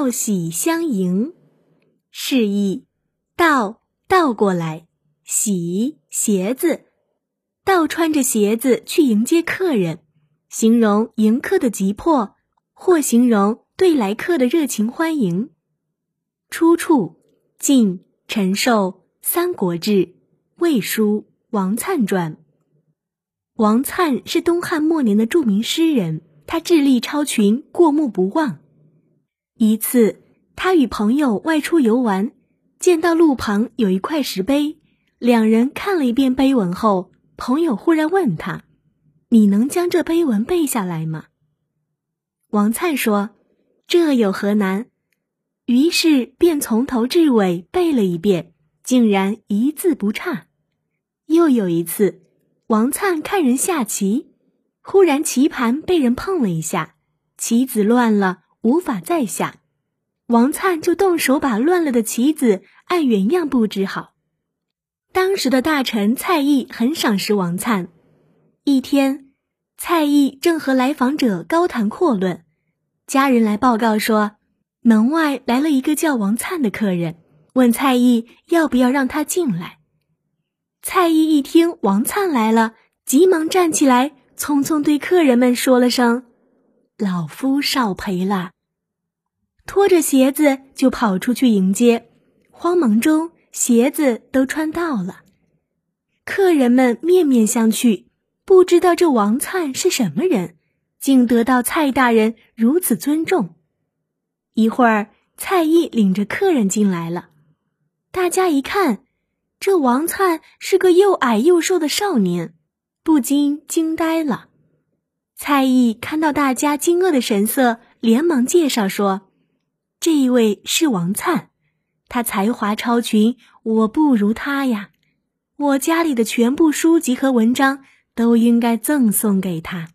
道喜相迎，示意道倒过来，喜鞋子，倒穿着鞋子去迎接客人，形容迎客的急迫，或形容对来客的热情欢迎。出处：晋陈寿《三国志·魏书·王粲传》。王粲是东汉末年的著名诗人，他智力超群，过目不忘。一次，他与朋友外出游玩，见到路旁有一块石碑，两人看了一遍碑文后，朋友忽然问他：“你能将这碑文背下来吗？”王粲说：“这有何难？”于是便从头至尾背了一遍，竟然一字不差。又有一次，王粲看人下棋，忽然棋盘被人碰了一下，棋子乱了，无法再下。王粲就动手把乱了的棋子按原样布置好。当时的大臣蔡邕很赏识王粲。一天，蔡邕正和来访者高谈阔论，家人来报告说。门外来了一个叫王灿的客人，问蔡邕要不要让他进来。蔡邕一听王灿来了，急忙站起来，匆匆对客人们说了声：“老夫少陪了。”拖着鞋子就跑出去迎接，慌忙中鞋子都穿到了。客人们面面相觑，不知道这王灿是什么人，竟得到蔡大人如此尊重。一会儿，蔡毅领着客人进来了。大家一看，这王灿是个又矮又瘦的少年，不禁惊呆了。蔡毅看到大家惊愕的神色，连忙介绍说：“这一位是王灿，他才华超群，我不如他呀。我家里的全部书籍和文章都应该赠送给他。”